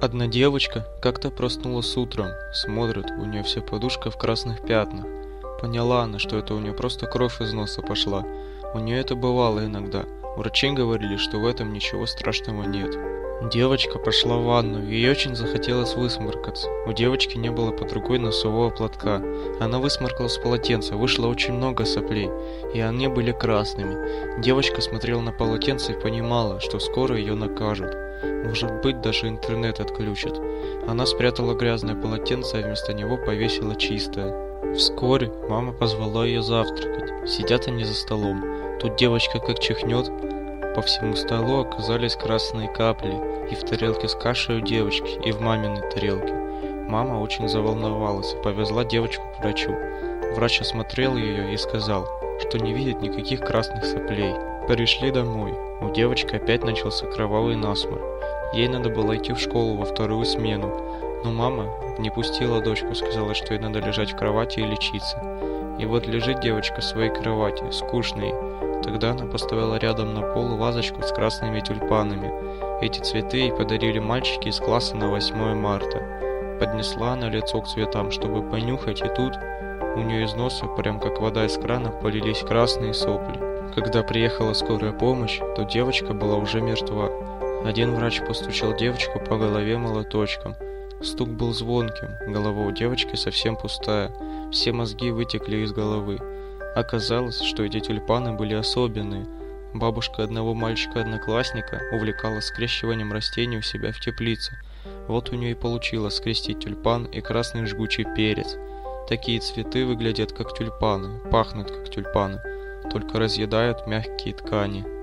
Одна девочка как-то проснулась утром, смотрит, у нее вся подушка в красных пятнах. Поняла она, что это у нее просто кровь из носа пошла. У нее это бывало иногда. Врачи говорили, что в этом ничего страшного нет. Девочка пошла в ванну, ей очень захотелось высморкаться. У девочки не было под рукой носового платка. Она высморкалась с полотенца, вышло очень много соплей, и они были красными. Девочка смотрела на полотенце и понимала, что скоро ее накажут. Может быть, даже интернет отключат. Она спрятала грязное полотенце, а вместо него повесила чистое. Вскоре мама позвала ее завтракать. Сидят они за столом. Тут девочка как чихнет. По всему столу оказались красные капли. И в тарелке с кашей у девочки, и в маминой тарелке. Мама очень заволновалась и повезла девочку к врачу. Врач осмотрел ее и сказал, что не видит никаких красных соплей. Пришли домой. У девочки опять начался кровавый насморк. Ей надо было идти в школу во вторую смену. Но мама не пустила дочку, сказала, что ей надо лежать в кровати и лечиться. И вот лежит девочка в своей кровати, скучной. Тогда она поставила рядом на пол вазочку с красными тюльпанами. Эти цветы ей подарили мальчики из класса на 8 марта. Поднесла она лицо к цветам, чтобы понюхать, и тут у нее из носа, прям как вода из крана, полились красные сопли. Когда приехала скорая помощь, то девочка была уже мертва. Один врач постучал девочку по голове молоточком. Стук был звонким, голова у девочки совсем пустая, все мозги вытекли из головы. Оказалось, что эти тюльпаны были особенные. Бабушка одного мальчика-одноклассника увлекалась скрещиванием растений у себя в теплице. Вот у нее и получилось скрестить тюльпан и красный жгучий перец. Такие цветы выглядят как тюльпаны, пахнут как тюльпаны только разъедают мягкие ткани.